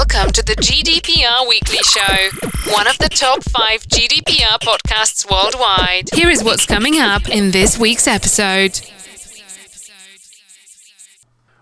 Welcome to the GDPR Weekly Show, one of the top five GDPR podcasts worldwide. Here is what's coming up in this week's episode.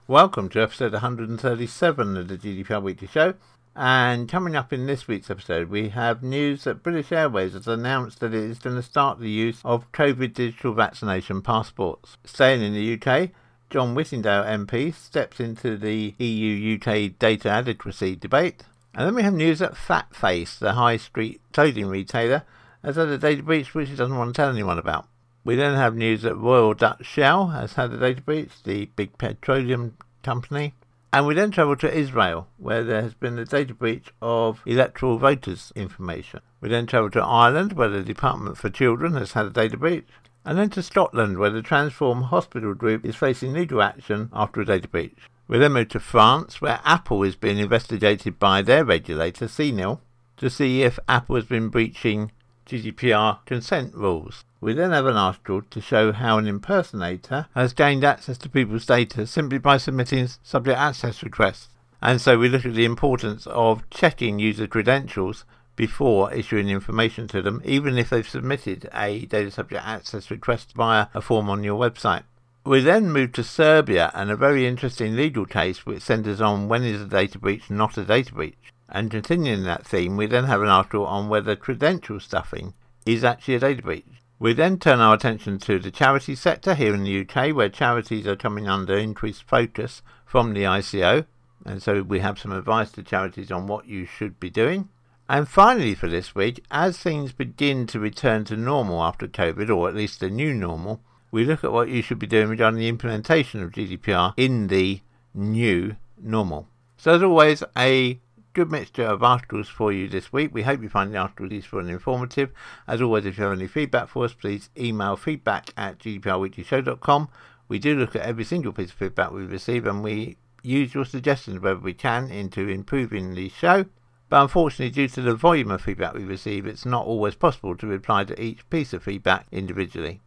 Welcome to episode 137 of the GDPR Weekly Show. And coming up in this week's episode, we have news that British Airways has announced that it is going to start the use of COVID digital vaccination passports. Staying in the UK, John Whittingdale MP steps into the EU UK data adequacy debate. And then we have news that Fatface, the high street clothing retailer, has had a data breach which he doesn't want to tell anyone about. We then have news that Royal Dutch Shell has had a data breach, the big petroleum company. And we then travel to Israel, where there has been a data breach of electoral voters' information. We then travel to Ireland, where the Department for Children has had a data breach and then to Scotland, where the Transform Hospital Group is facing legal action after a data breach. We then move to France, where Apple is being investigated by their regulator, CNIL, to see if Apple has been breaching GDPR consent rules. We then have an article to show how an impersonator has gained access to people's data simply by submitting subject access requests. And so we look at the importance of checking user credentials before issuing information to them, even if they've submitted a data subject access request via a form on your website. We then move to Serbia and a very interesting legal case which centres on when is a data breach not a data breach. And continuing that theme, we then have an article on whether credential stuffing is actually a data breach. We then turn our attention to the charity sector here in the UK, where charities are coming under increased focus from the ICO. And so we have some advice to charities on what you should be doing. And finally, for this week, as things begin to return to normal after COVID, or at least the new normal, we look at what you should be doing regarding the implementation of GDPR in the new normal. So, as always, a good mixture of articles for you this week. We hope you find the articles useful and informative. As always, if you have any feedback for us, please email feedback at gdprweeklyshow.com. We do look at every single piece of feedback we receive and we use your suggestions wherever we can into improving the show. But unfortunately, due to the volume of feedback we receive, it's not always possible to reply to each piece of feedback individually.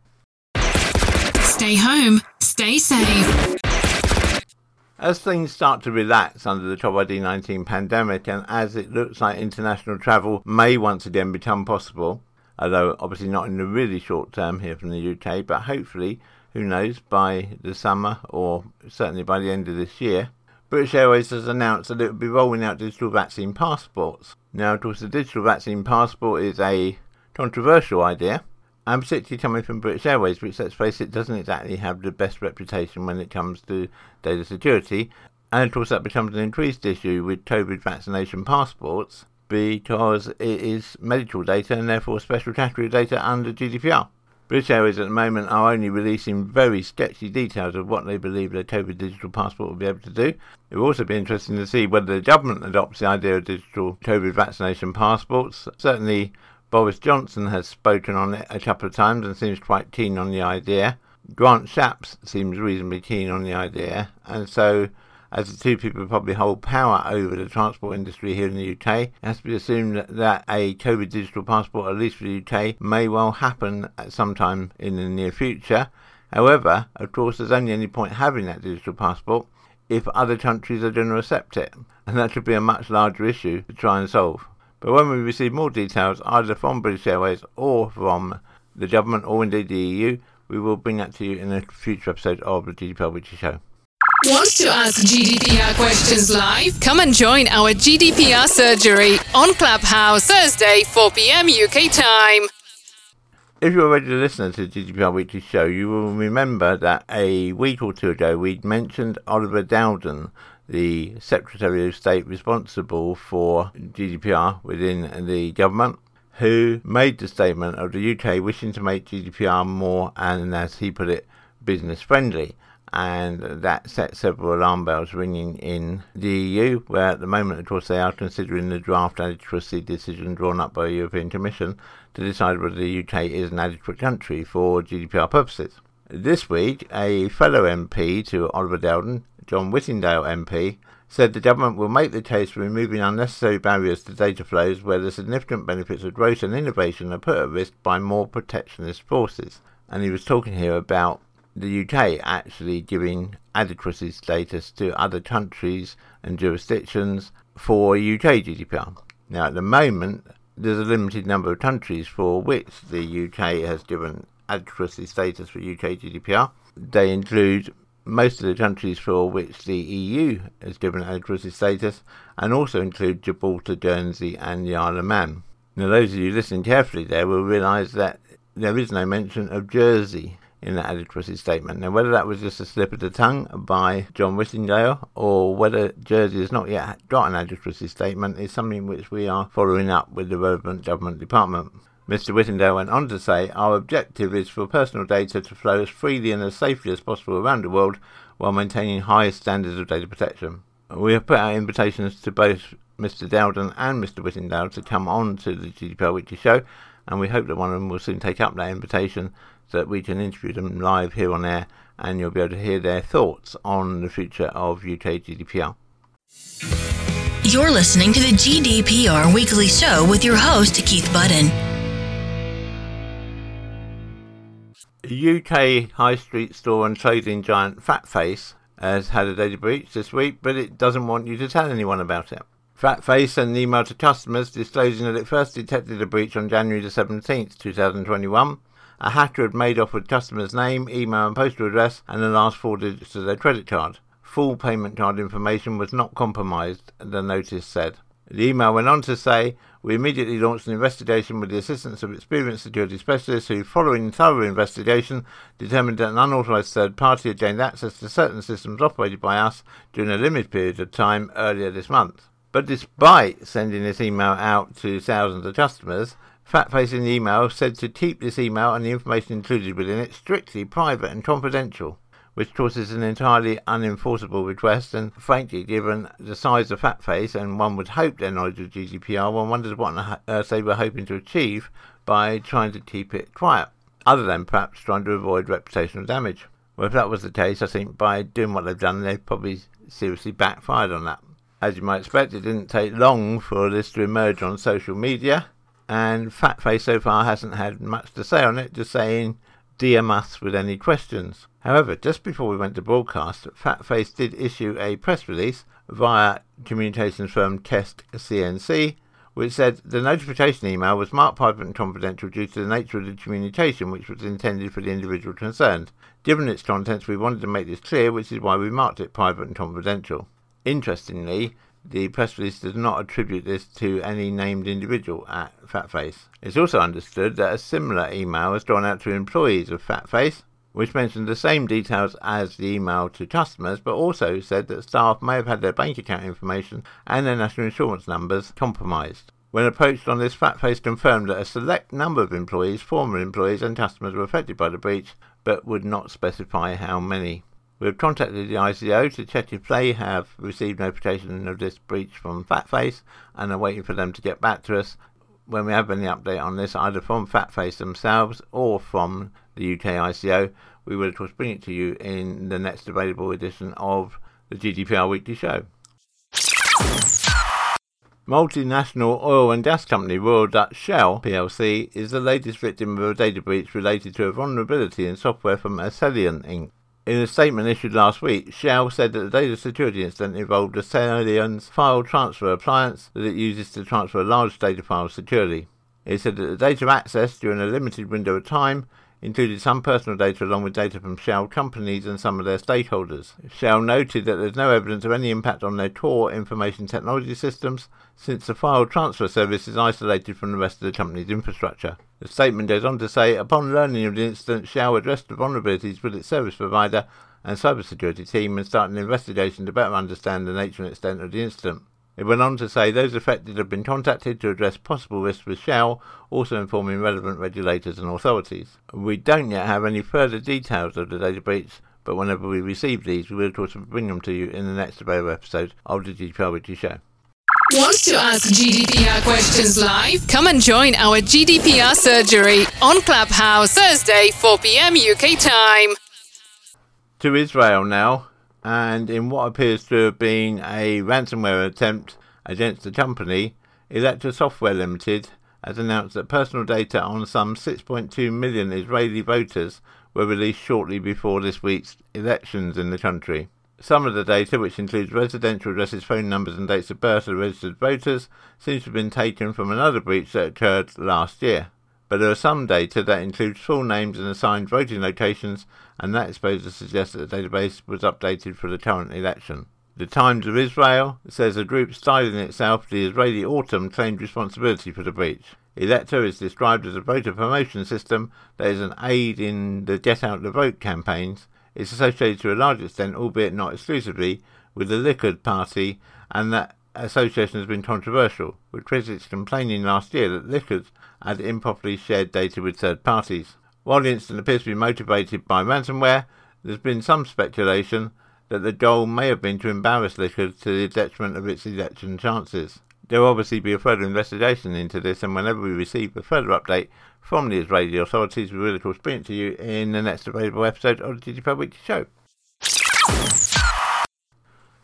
Stay home, stay safe. As things start to relax under the COVID 19 pandemic, and as it looks like international travel may once again become possible, although obviously not in the really short term here from the UK, but hopefully, who knows, by the summer or certainly by the end of this year, British Airways has announced that it will be rolling out digital vaccine passports. Now, of course, the digital vaccine passport is a controversial idea, and particularly coming from British Airways, which, let's face it, doesn't exactly have the best reputation when it comes to data security. And of course, that becomes an increased issue with COVID vaccination passports because it is medical data and therefore special category data under GDPR. British Airways at the moment are only releasing very sketchy details of what they believe their COVID digital passport will be able to do. It will also be interesting to see whether the government adopts the idea of digital COVID vaccination passports. Certainly, Boris Johnson has spoken on it a couple of times and seems quite keen on the idea. Grant Shapps seems reasonably keen on the idea, and so as the two people probably hold power over the transport industry here in the UK, it has to be assumed that, a COVID digital passport, at least for the UK, may well happen at some time in the near future. However, of course, there's only any point having that digital passport if other countries are going to accept it, and that should be a much larger issue to try and solve. But when we receive more details, either from British Airways or from the government or indeed the EU, we will bring that to you in a future episode of the GDPR Weekly Show. Want to ask GDPR questions live? Come and join our GDPR surgery on Clubhouse Thursday, 4 p.m. UK time. If you're a regular listener to the GDPR Weekly Show, you will remember that a week or two ago we mentioned Oliver Dowden, the Secretary of State responsible for GDPR within the government, who made the statement of the UK wishing to make GDPR more, and as he put it, business friendly and that set several alarm bells ringing in the EU, where at the moment, of course, they are considering the draft adequacy decision drawn up by the European Commission to decide whether the UK is an adequate country for GDPR purposes. This week, a fellow MP to Oliver Dowden, John Whittingdale MP, said the government will make the case for removing unnecessary barriers to data flows where the significant benefits of growth and innovation are put at risk by more protectionist forces. And he was talking here about the UK actually giving adequacy status to other countries and jurisdictions for UK GDPR. Now, at the moment, there's a limited number of countries for which the UK has given adequacy status for UK GDPR. They include most of the countries for which the EU has given adequacy status and also include Gibraltar, Guernsey, and the Isle of Man. Now, those of you listening carefully there will realise that there is no mention of Jersey in that adequacy statement. Now, whether that was just a slip of the tongue by John Whittingdale or whether Jersey has not yet got an adequacy statement is something which we are following up with the relevant government department. Mr. Whittingdale went on to say, Our objective is for personal data to flow as freely and as safely as possible around the world while maintaining highest standards of data protection. We have put out invitations to both Mr. Dowden and Mr. Whittingdale to come on to the GDPR Weekly show, and we hope that one of them will soon take up that invitation that we can interview them live here on air and you'll be able to hear their thoughts on the future of UK GDPR. You're listening to the GDPR Weekly Show with your host, Keith Budden. UK high street store and trading giant Fatface has had a data breach this week, but it doesn't want you to tell anyone about it. Fatface sent an email to customers disclosing that it first detected a breach on January the 17th, 2021. A hacker had made off with customers' name, email, and postal address and the last four digits of their credit card. Full payment card information was not compromised, the notice said. The email went on to say, We immediately launched an investigation with the assistance of experienced security specialists who, following thorough investigation, determined that an unauthorized third party had gained access to certain systems operated by us during a limited period of time earlier this month. But despite sending this email out to thousands of customers, Fatface in the email said to keep this email and the information included within it strictly private and confidential, which causes an entirely unenforceable request. And frankly, given the size of Fatface and one would hope their knowledge of GDPR, one wonders what on earth uh, they were hoping to achieve by trying to keep it quiet, other than perhaps trying to avoid reputational damage. Well, if that was the case, I think by doing what they've done, they've probably seriously backfired on that. As you might expect, it didn't take long for this to emerge on social media, and Fatface so far hasn't had much to say on it, just saying DM us with any questions. However, just before we went to broadcast, Fatface did issue a press release via communications firm Test CNC, which said the notification email was marked private and confidential due to the nature of the communication, which was intended for the individual concerned. Given its contents, we wanted to make this clear, which is why we marked it private and confidential. Interestingly, the press release does not attribute this to any named individual at Fatface. It's also understood that a similar email was drawn out to employees of Fatface, which mentioned the same details as the email to customers, but also said that staff may have had their bank account information and their national insurance numbers compromised. When approached on this, Fatface confirmed that a select number of employees, former employees, and customers were affected by the breach, but would not specify how many. We have contacted the ICO to check if they have received notification of this breach from Fatface and are waiting for them to get back to us when we have any update on this, either from Fatface themselves or from the UK ICO. We will, of course, bring it to you in the next available edition of the GDPR Weekly Show. Multinational oil and gas company Royal Dutch Shell plc is the latest victim of a data breach related to a vulnerability in software from Accellion Inc. In a statement issued last week, Shell said that the data security incident involved a Accellion's file transfer appliance that it uses to transfer large data files securely. It said that the data accessed during a limited window of time included some personal data along with data from Shell companies and some of their stakeholders. Shell noted that there's no evidence of any impact on their core information technology systems since the file transfer service is isolated from the rest of the company's infrastructure. The statement goes on to say, upon learning of the incident, Shell addressed the vulnerabilities with its service provider and cybersecurity team and started an investigation to better understand the nature and extent of the incident. It went on to say those affected have been contacted to address possible risks with Shell, also informing relevant regulators and authorities. We don't yet have any further details of the data breach, but whenever we receive these, we will of course bring them to you in the next available episode of the GDPR Weekly Show. Want to ask GDPR questions live? Come and join our GDPR surgery on Clubhouse Thursday, 4 p.m. UK time. To Israel now and in what appears to have been a ransomware attempt against the company, Elector Software Limited has announced that personal data on some 6.2 million Israeli voters were released shortly before this week's elections in the country. Some of the data, which includes residential addresses, phone numbers, and dates of birth of registered voters, seems to have been taken from another breach that occurred last year. But there are some data that includes full names and assigned voting locations, and that is supposed to suggest that the database was updated for the current election. The Times of Israel says a group styling itself the Israeli Autumn claimed responsibility for the breach. Elector is described as a voter promotion system that is an aid in the Get Out the Vote campaigns It's associated to a large extent, albeit not exclusively, with the Likud Party, and that association has been controversial, with critics complaining last year that Likud had improperly shared data with third parties. While the incident appears to be motivated by ransomware, there's been some speculation that the goal may have been to embarrass Likud to the detriment of its election chances. There will obviously be a further investigation into this, and whenever we receive a further update, from the Israeli authorities. We will, of course, bring it to you in the next available episode of the GDPR Weekly Show.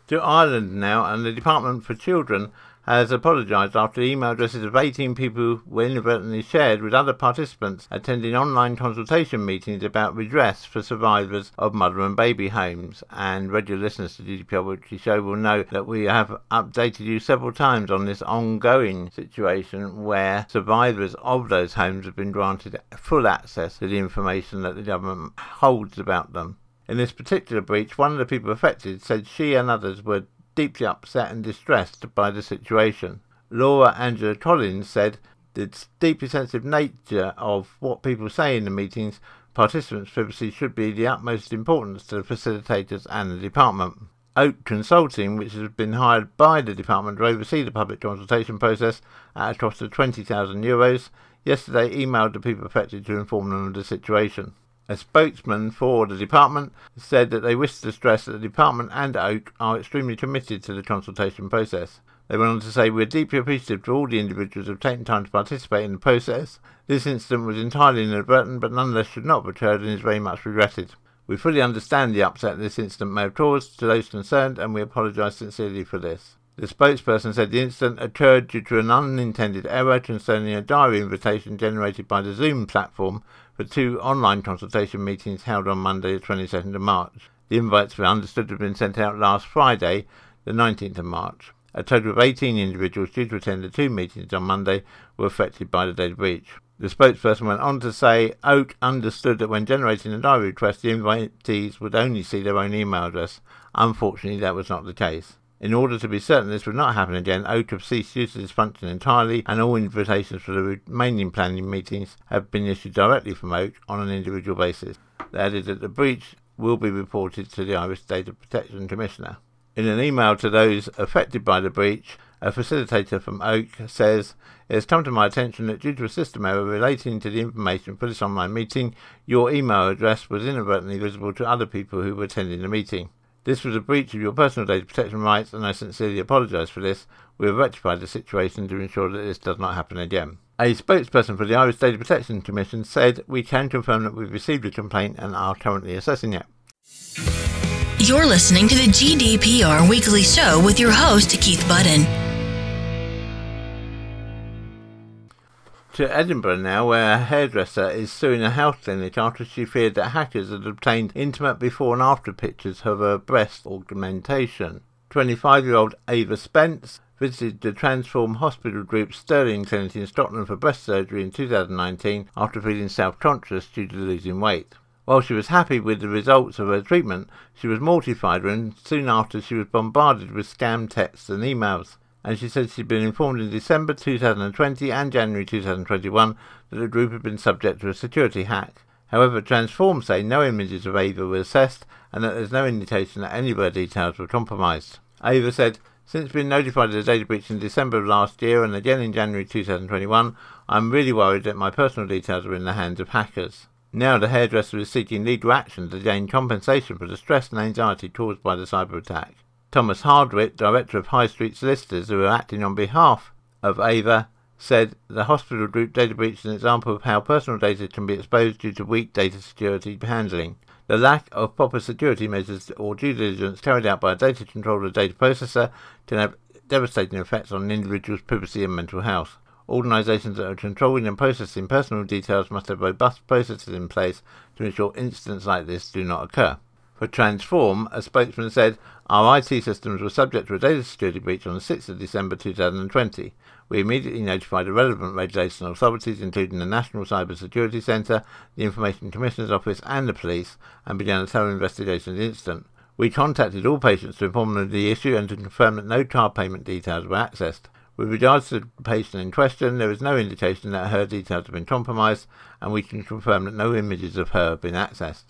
To Ireland now, and the Department for Children has apologised after email addresses of 18 people were inadvertently shared with other participants attending online consultation meetings about redress for survivors of mother and baby homes. And regular listeners to GDPR Weekly Show will know that we have updated you several times on this ongoing situation where survivors of those homes have been granted full access to the information that the government holds about them. In this particular breach, one of the people affected said she and others were deeply upset and distressed by the situation. Laura Angela Collins said the deeply sensitive nature of what people say in the meetings, participants' privacy should be the utmost importance to the facilitators and the department. Oak Consulting, which has been hired by the department to oversee the public consultation process at a cost of 20,000 euros, yesterday emailed the people affected to inform them of the situation. A spokesman for the department said that they wish to stress that the department and Oak are extremely committed to the consultation process. They went on to say, We are deeply appreciative to all the individuals who have taken time to participate in the process. This incident was entirely inadvertent, but nonetheless should not have occurred and is very much regretted. We fully understand the upset this incident may have caused to those concerned, and we apologise sincerely for this. The spokesperson said the incident occurred due to an unintended error concerning a diary invitation generated by the Zoom platform for two online consultation meetings held on Monday, the 22nd of March. The invites were understood to have been sent out last Friday, the 19th of March. A total of 18 individuals due to attend the two meetings on Monday were affected by the data breach. The spokesperson went on to say Oak understood that when generating a diary request, the invitees would only see their own email address. Unfortunately, that was not the case. In order to be certain this would not happen again, Oak have ceased use of this function entirely, and all invitations for the remaining planning meetings have been issued directly from Oak on an individual basis. They added that the breach will be reported to the Irish Data Protection Commissioner. In an email to those affected by the breach, a facilitator from Oak says, It has come to my attention that due to a system error relating to the information for this online meeting, your email address was inadvertently visible to other people who were attending the meeting. This was a breach of your personal data protection rights, and I sincerely apologise for this. We have rectified the situation to ensure that this does not happen again. A spokesperson for the Irish Data Protection Commission said, We can confirm that we've received a complaint and are currently assessing it. You're listening to the GDPR Weekly Show with your host, Keith Budden. To Edinburgh now, where a hairdresser is suing a health clinic after she feared that hackers had obtained intimate before and after pictures of her breast augmentation. 25 year old Ava Spence visited the Transform Hospital Group Stirling Clinic in Scotland for breast surgery in 2019 after feeling self conscious due to losing weight. While she was happy with the results of her treatment, she was mortified when soon after she was bombarded with scam texts and emails and she said she'd been informed in December 2020 and January 2021 that the group had been subject to a security hack. However, Transform say no images of Ava were assessed and that there's no indication that any of her details were compromised. Ava said, since being notified of the data breach in December of last year and again in January 2021, I'm really worried that my personal details are in the hands of hackers. Now the hairdresser is seeking legal action to gain compensation for the stress and anxiety caused by the cyber attack. Thomas Hardwick, director of High Street Solicitors, who are acting on behalf of Ava, said the hospital group data breach is an example of how personal data can be exposed due to weak data security handling. The lack of proper security measures or due diligence carried out by a data controller or data processor can have devastating effects on an individual's privacy and mental health. Organisations that are controlling and processing personal details must have robust processes in place to ensure incidents like this do not occur. For Transform, a spokesman said, Our IT systems were subject to a data security breach on the 6th of December 2020. We immediately notified the relevant regulation authorities, including the National Cyber Security Centre, the Information Commissioner's Office, and the police, and began a thorough investigation of the incident. We contacted all patients to inform them of the issue and to confirm that no card payment details were accessed. With regards to the patient in question, there is no indication that her details have been compromised, and we can confirm that no images of her have been accessed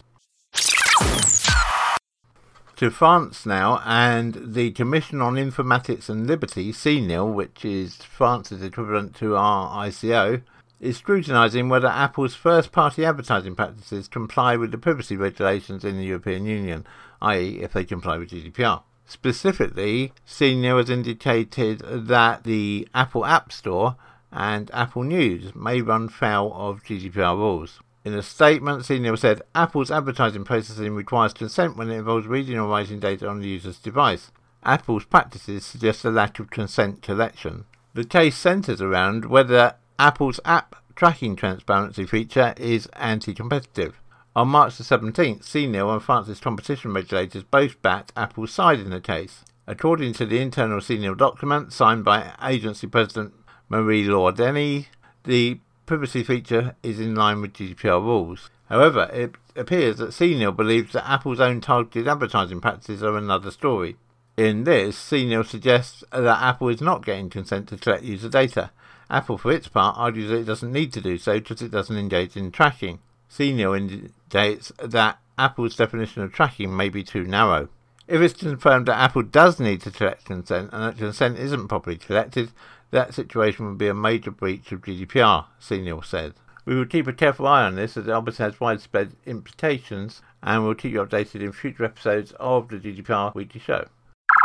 to France now, and the Commission on Informatics and Liberty, CNIL, which is France's equivalent to our ICO, is scrutinising whether Apple's first party advertising practices comply with the privacy regulations in the European Union, i.e., if they comply with GDPR. Specifically, CNIL has indicated that the Apple App Store and Apple News may run foul of GDPR rules. In a statement, CNIL said Apple's advertising processing requires consent when it involves reading or writing data on the user's device. Apple's practices suggest a lack of consent collection. The case centres around whether Apple's app tracking transparency feature is anti competitive. On March the 17th, CNIL and France's competition regulators both backed Apple's side in the case. According to the internal CNIL document signed by agency president Marie Laure Denis, the privacy feature is in line with GDPR rules. However, it appears that CNIL believes that Apple's own targeted advertising practices are another story. In this, CNIL suggests that Apple is not getting consent to collect user data. Apple, for its part, argues that it doesn't need to do so because it doesn't engage in tracking. CNIL indicates that Apple's definition of tracking may be too narrow. If it's confirmed that Apple does need to collect consent and that consent isn't properly collected, that situation would be a major breach of GDPR, CNIL said. We will keep a careful eye on this as it obviously has widespread implications and we'll keep you updated in future episodes of the GDPR Weekly Show.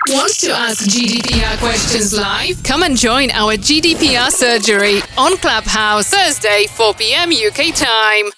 Want to ask GDPR questions live? Come and join our GDPR surgery on Clubhouse Thursday, 4 p.m. UK time.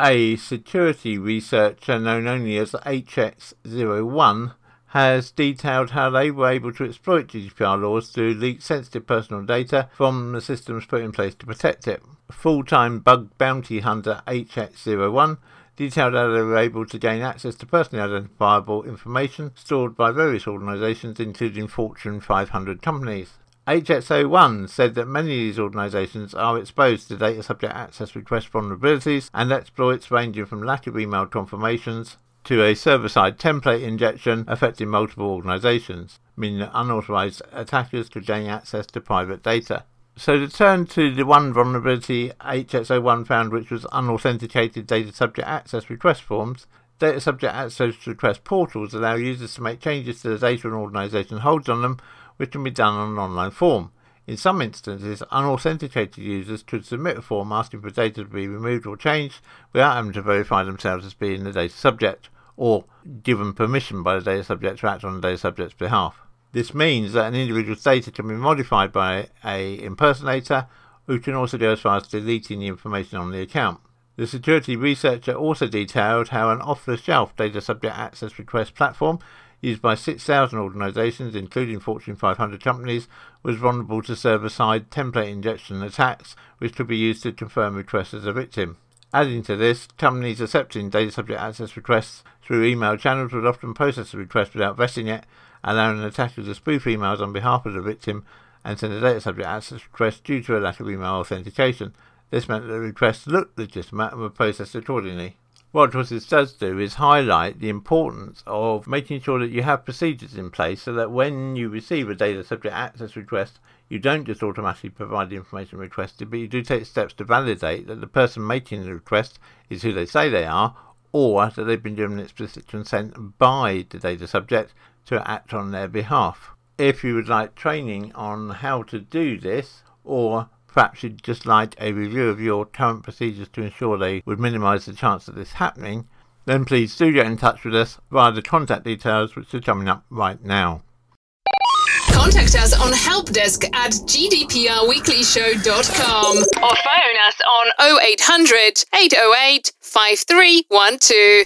A security researcher known only as HX01 has detailed how they were able to exploit GDPR laws to leak sensitive personal data from the systems put in place to protect it. Full-time bug bounty hunter HX01 detailed how they were able to gain access to personally identifiable information stored by various organisations, including Fortune 500 companies. HX01 said that many of these organisations are exposed to data subject access request vulnerabilities and exploits ranging from lack of email confirmations to a server-side template injection affecting multiple organizations, meaning that unauthorized attackers could gain access to private data. So to turn to the one vulnerability HX01 found, which was unauthenticated data subject access request forms, data subject access request portals allow users to make changes to the data an organization holds on them, which can be done on an online form. In some instances, unauthenticated users could submit a form asking for data to be removed or changed without having to verify themselves as being the data subject or given permission by the data subject to act on the data subject's behalf. This means that an individual's data can be modified by a impersonator who can also go as far as deleting the information on the account. The security researcher also detailed how an off-the-shelf data subject access request platform used by 6,000 organizations, including Fortune 500 companies, was vulnerable to server-side template injection attacks, which could be used to confirm requests as a victim. Adding to this, companies accepting data subject access requests through email channels would often process the request without vetting it, allowing an attacker to spoof emails on behalf of the victim and send a data subject access request due to a lack of email authentication. This meant that the requests looked legitimate and were processed accordingly. What this does do is highlight the importance of making sure that you have procedures in place so that when you receive a data subject access request, you don't just automatically provide the information requested, but you do take steps to validate that the person making the request is who they say they are or that they've been given explicit consent by the data subject to act on their behalf. If you would like training on how to do this, or perhaps you'd just like a review of your current procedures to ensure they would minimise the chance of this happening, then please do get in touch with us via the contact details which are coming up right now. Contact us on helpdesk at gdprweeklyshow.com or phone us on 0800 808 5312.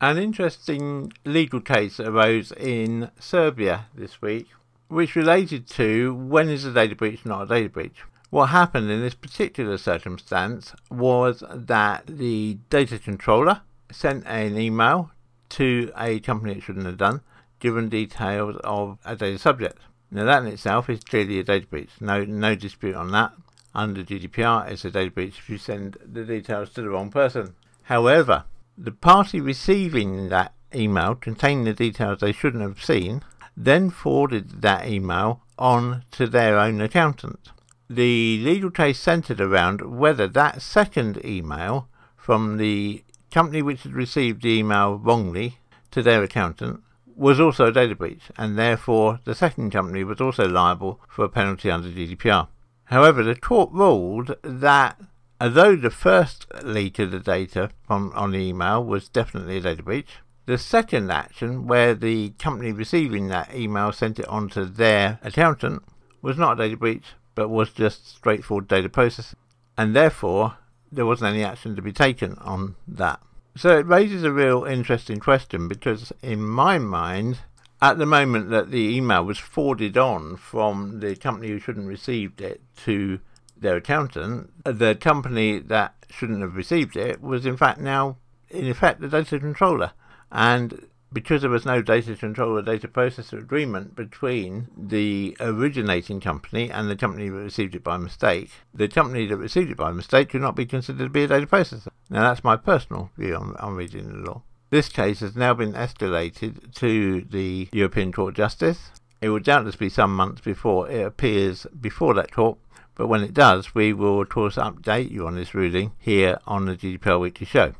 An interesting legal case arose in Serbia this week, which related to when is a data breach not a data breach. What happened in this particular circumstance was that the data controller sent an email to a company it shouldn't have done, given details of a data subject. Now that in itself is clearly a data breach. No, no dispute on that. Under GDPR, it's a data breach if you send the details to the wrong person. However, the party receiving that email containing the details they shouldn't have seen then forwarded that email on to their own accountant. The legal case centered around whether that second email from the company which had received the email wrongly to their accountant was also a data breach, and therefore the second company was also liable for a penalty under GDPR. However, the court ruled that although the first leak of the data from on the email was definitely a data breach, the second action, where the company receiving that email sent it on to their accountant, was not a data breach, but was just straightforward data processing, and therefore there wasn't any action to be taken on that. So it raises a real interesting question because, in my mind, at the moment that the email was forwarded on from the company who shouldn't have received it to their accountant, the company that shouldn't have received it was in fact now, in effect, the data controller. And because there was no data controller data processor agreement between the originating company and the company that received it by mistake, the company that received it by mistake could not be considered to be a data processor. Now, that's my personal view on, on reading the law. This case has now been escalated to the European Court of Justice. It will doubtless be some months before it appears before that court, but when it does, we will, of course, update you on this ruling here on the GDPR Weekly Show.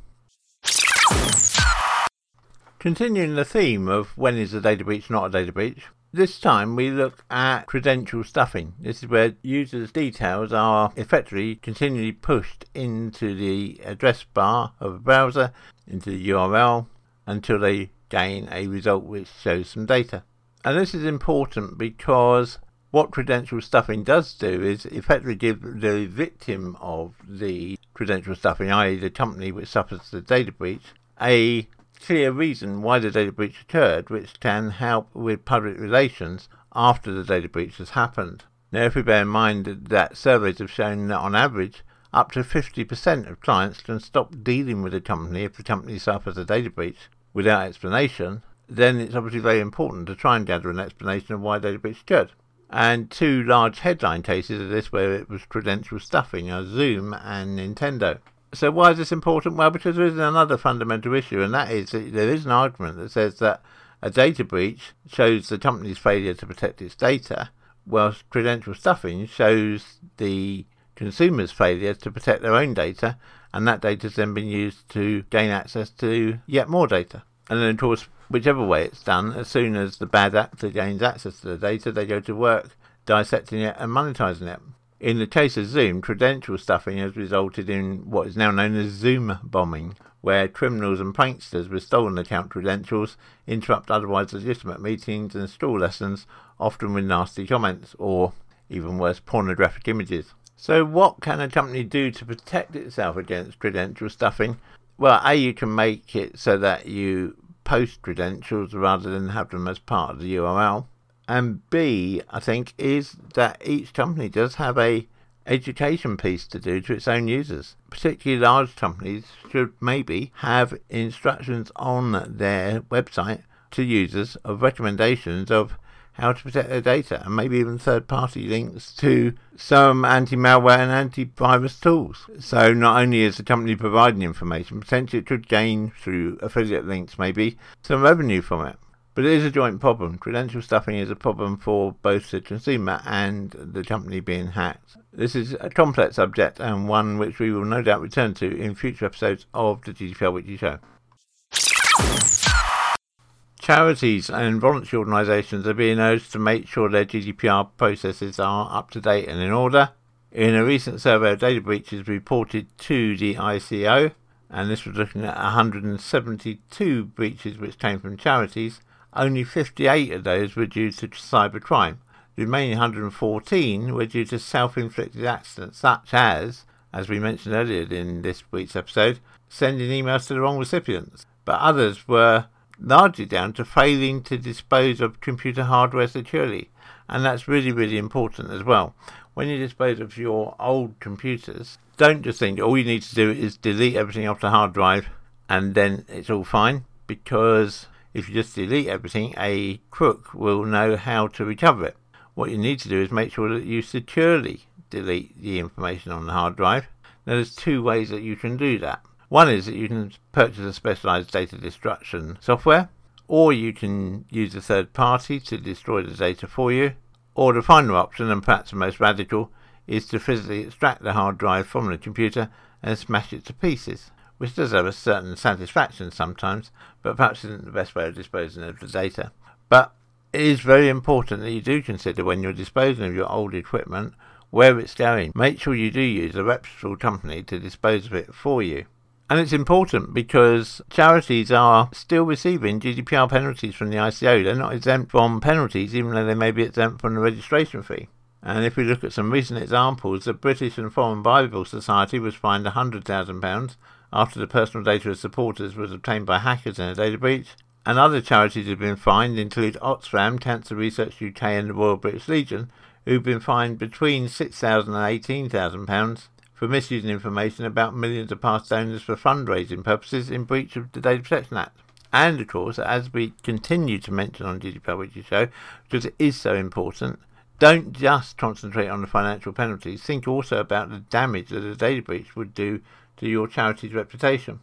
Continuing the theme of when is a data breach not a data breach, this time we look at credential stuffing. This is where users' details are effectively continually pushed into the address bar of a browser, into the URL, until they gain a result which shows some data. And this is important because what credential stuffing does do is effectively give the victim of the credential stuffing, i.e., the company which suffers the data breach, a clear reason why the data breach occurred, which can help with public relations after the data breach has happened. Now, if we bear in mind that surveys have shown that on average, up to 50% of clients can stop dealing with a company if the company suffers a data breach without explanation, then it's obviously very important to try and gather an explanation of why data breach occurred. And two large headline cases of this where it was credential stuffing are Zoom and Nintendo. So why is this important? Well, because there is another fundamental issue, and that is that there is an argument that says that a data breach shows the company's failure to protect its data, whilst credential stuffing shows the consumer's failure to protect their own data, and that data has then been used to gain access to yet more data. And then, of course, whichever way it's done, as soon as the bad actor gains access to the data, they go to work dissecting it and monetizing it. In the case of Zoom, credential stuffing has resulted in what is now known as Zoom bombing, where criminals and pranksters with stolen account credentials interrupt otherwise legitimate meetings and school lessons, often with nasty comments or, even worse, pornographic images. So, what can a company do to protect itself against credential stuffing? Well, A, you can make it so that you post credentials rather than have them as part of the URL and B, I think, is that each company does have a education piece to do to its own users. Particularly large companies should maybe have instructions on their website to users of recommendations of how to protect their data and maybe even third party links to some anti malware and antivirus tools. So not only is the company providing information, potentially it could gain through affiliate links maybe some revenue from it. But it is a joint problem. Credential stuffing is a problem for both the consumer and the company being hacked. This is a complex subject and one which we will no doubt return to in future episodes of the GDPR Weekly Show. Charities and voluntary organisations are being urged to make sure their GDPR processes are up to date and in order. In a recent survey of data breaches reported to the ICO, and this was looking at 172 breaches which came from charities, only 58 of those were due to cybercrime. The remaining 114 were due to self inflicted accidents, such as, as we mentioned earlier in this week's episode, sending emails to the wrong recipients. But others were largely down to failing to dispose of computer hardware securely. And that's really, really important as well. When you dispose of your old computers, don't just think all you need to do is delete everything off the hard drive and then it's all fine because if you just delete everything, a crook will know how to recover it. What you need to do is make sure that you securely delete the information on the hard drive. Now, there's two ways that you can do that. One is that you can purchase a specialized data destruction software, or you can use a third party to destroy the data for you. Or the final option, and perhaps the most radical, is to physically extract the hard drive from the computer and smash it to pieces, which does have a certain satisfaction sometimes, but perhaps isn't the best way of disposing of the data. But it is very important that you do consider when you're disposing of your old equipment where it's going. Make sure you do use a reputable company to dispose of it for you. And it's important because charities are still receiving GDPR penalties from the ICO. They're not exempt from penalties, even though they may be exempt from the registration fee. And if we look at some recent examples, the British and Foreign Bible Society was fined £100,000 after the personal data of supporters was obtained by hackers in a data breach. And other charities who have been fined include Oxfam, Cancer Research UK, and the Royal British Legion, who've been fined between £6,000 and £18,000 for misusing information about millions of past donors for fundraising purposes in breach of the Data Protection Act. And of course, as we continue to mention on GDPR Weekly Show, because it is so important, don't just concentrate on the financial penalties, think also about the damage that a data breach would do to your charity's reputation.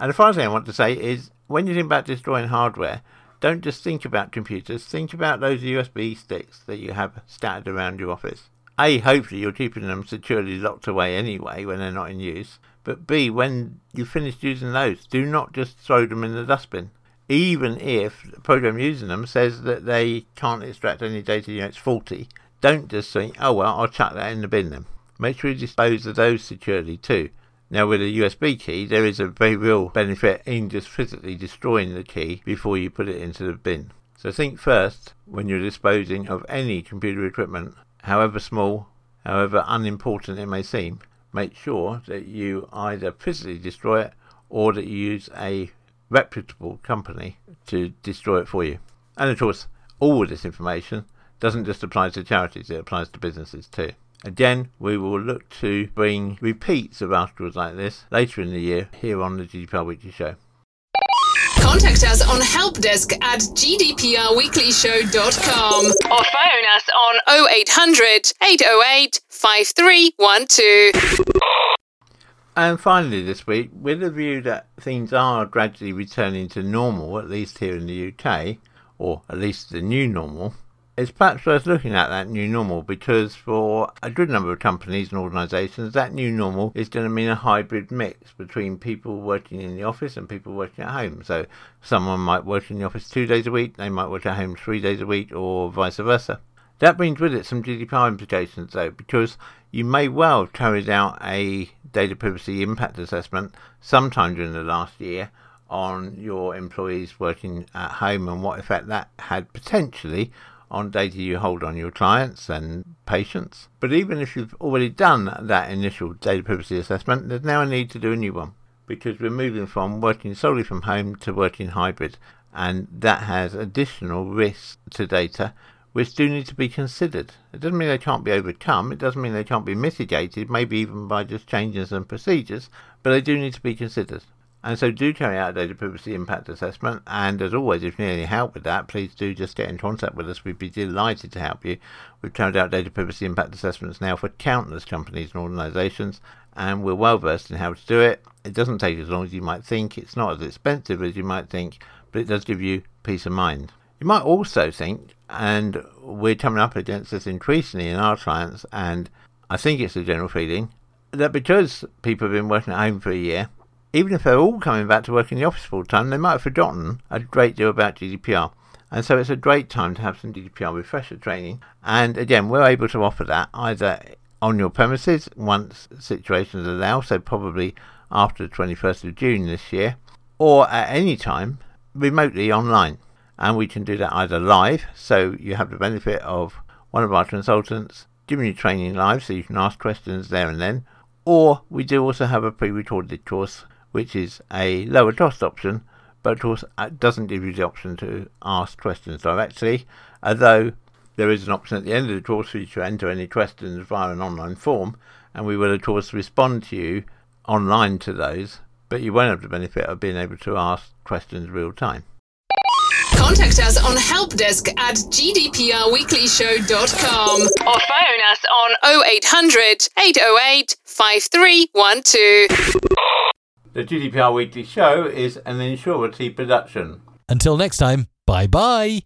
And the final thing I want to say is when you think about destroying hardware, don't just think about computers, think about those USB sticks that you have scattered around your office. A, hopefully you're keeping them securely locked away anyway when they're not in use. But B, when you finish using those, do not just throw them in the dustbin. Even if the program using them says that they can't extract any data, you know, it's faulty, don't just think, oh well, I'll chuck that in the bin then. Make sure you dispose of those securely too. Now, with a USB key, there is a very real benefit in just physically destroying the key before you put it into the bin. So think first when you're disposing of any computer equipment however small, however unimportant it may seem, make sure that you either physically destroy it or that you use a reputable company to destroy it for you. And of course, all of this information doesn't just apply to charities, it applies to businesses too. Again, we will look to bring repeats of articles like this later in the year here on the GDPR Weekly Show. Contact us on helpdesk at gdprweeklyshow.com or phone us on 0800 808 5312. And finally, this week, with the view that things are gradually returning to normal, at least here in the UK, or at least the new normal, it's perhaps worth looking at that new normal because for a good number of companies and organisations, that new normal is going to mean a hybrid mix between people working in the office and people working at home. So someone might work in the office two days a week, they might work at home three days a week, or vice versa. That brings with it some GDPR implications though, because you may well have carried out a data privacy impact assessment sometime during the last year on your employees working at home and what effect that had potentially on data you hold on your clients and patients. But even if you've already done that initial data privacy assessment, there's now a need to do a new one because we're moving from working solely from home to working hybrid, and that has additional risks to data which do need to be considered. It doesn't mean they can't be overcome, it doesn't mean they can't be mitigated, maybe even by just changes and procedures, but they do need to be considered. And so do carry out a data privacy impact assessment. And as always, if you need any help with that, please do just get in contact with us. We'd be delighted to help you. We've carried out data privacy impact assessments now for countless companies and organisations, and we're well versed in how to do it. It doesn't take as long as you might think. It's not as expensive as you might think, but it does give you peace of mind. You might also think, and we're coming up against this increasingly in our clients, and I think it's a general feeling, that because people have been working at home for a year, even if they're all coming back to work in the office full time, they might have forgotten a great deal about GDPR. And so it's a great time to have some GDPR refresher training. And again, we're able to offer that either on your premises once situations allow, so probably after the 21st of June this year, or at any time remotely online. And we can do that either live, so you have the benefit of one of our consultants giving you training live, so you can ask questions there and then, or we do also have a pre recorded course which is a lower cost option, but of course it doesn't give you the option to ask questions directly, although there is an option at the end of the course for you to enter any questions via an online form, and we will of course respond to you online to those, but you won't have the benefit of being able to ask questions real time. Contact us on helpdesk at gdprweeklyshow.com or phone us on 0800 808 5312. The GDPR Weekly Show is an Insurity production. Until next time, bye bye.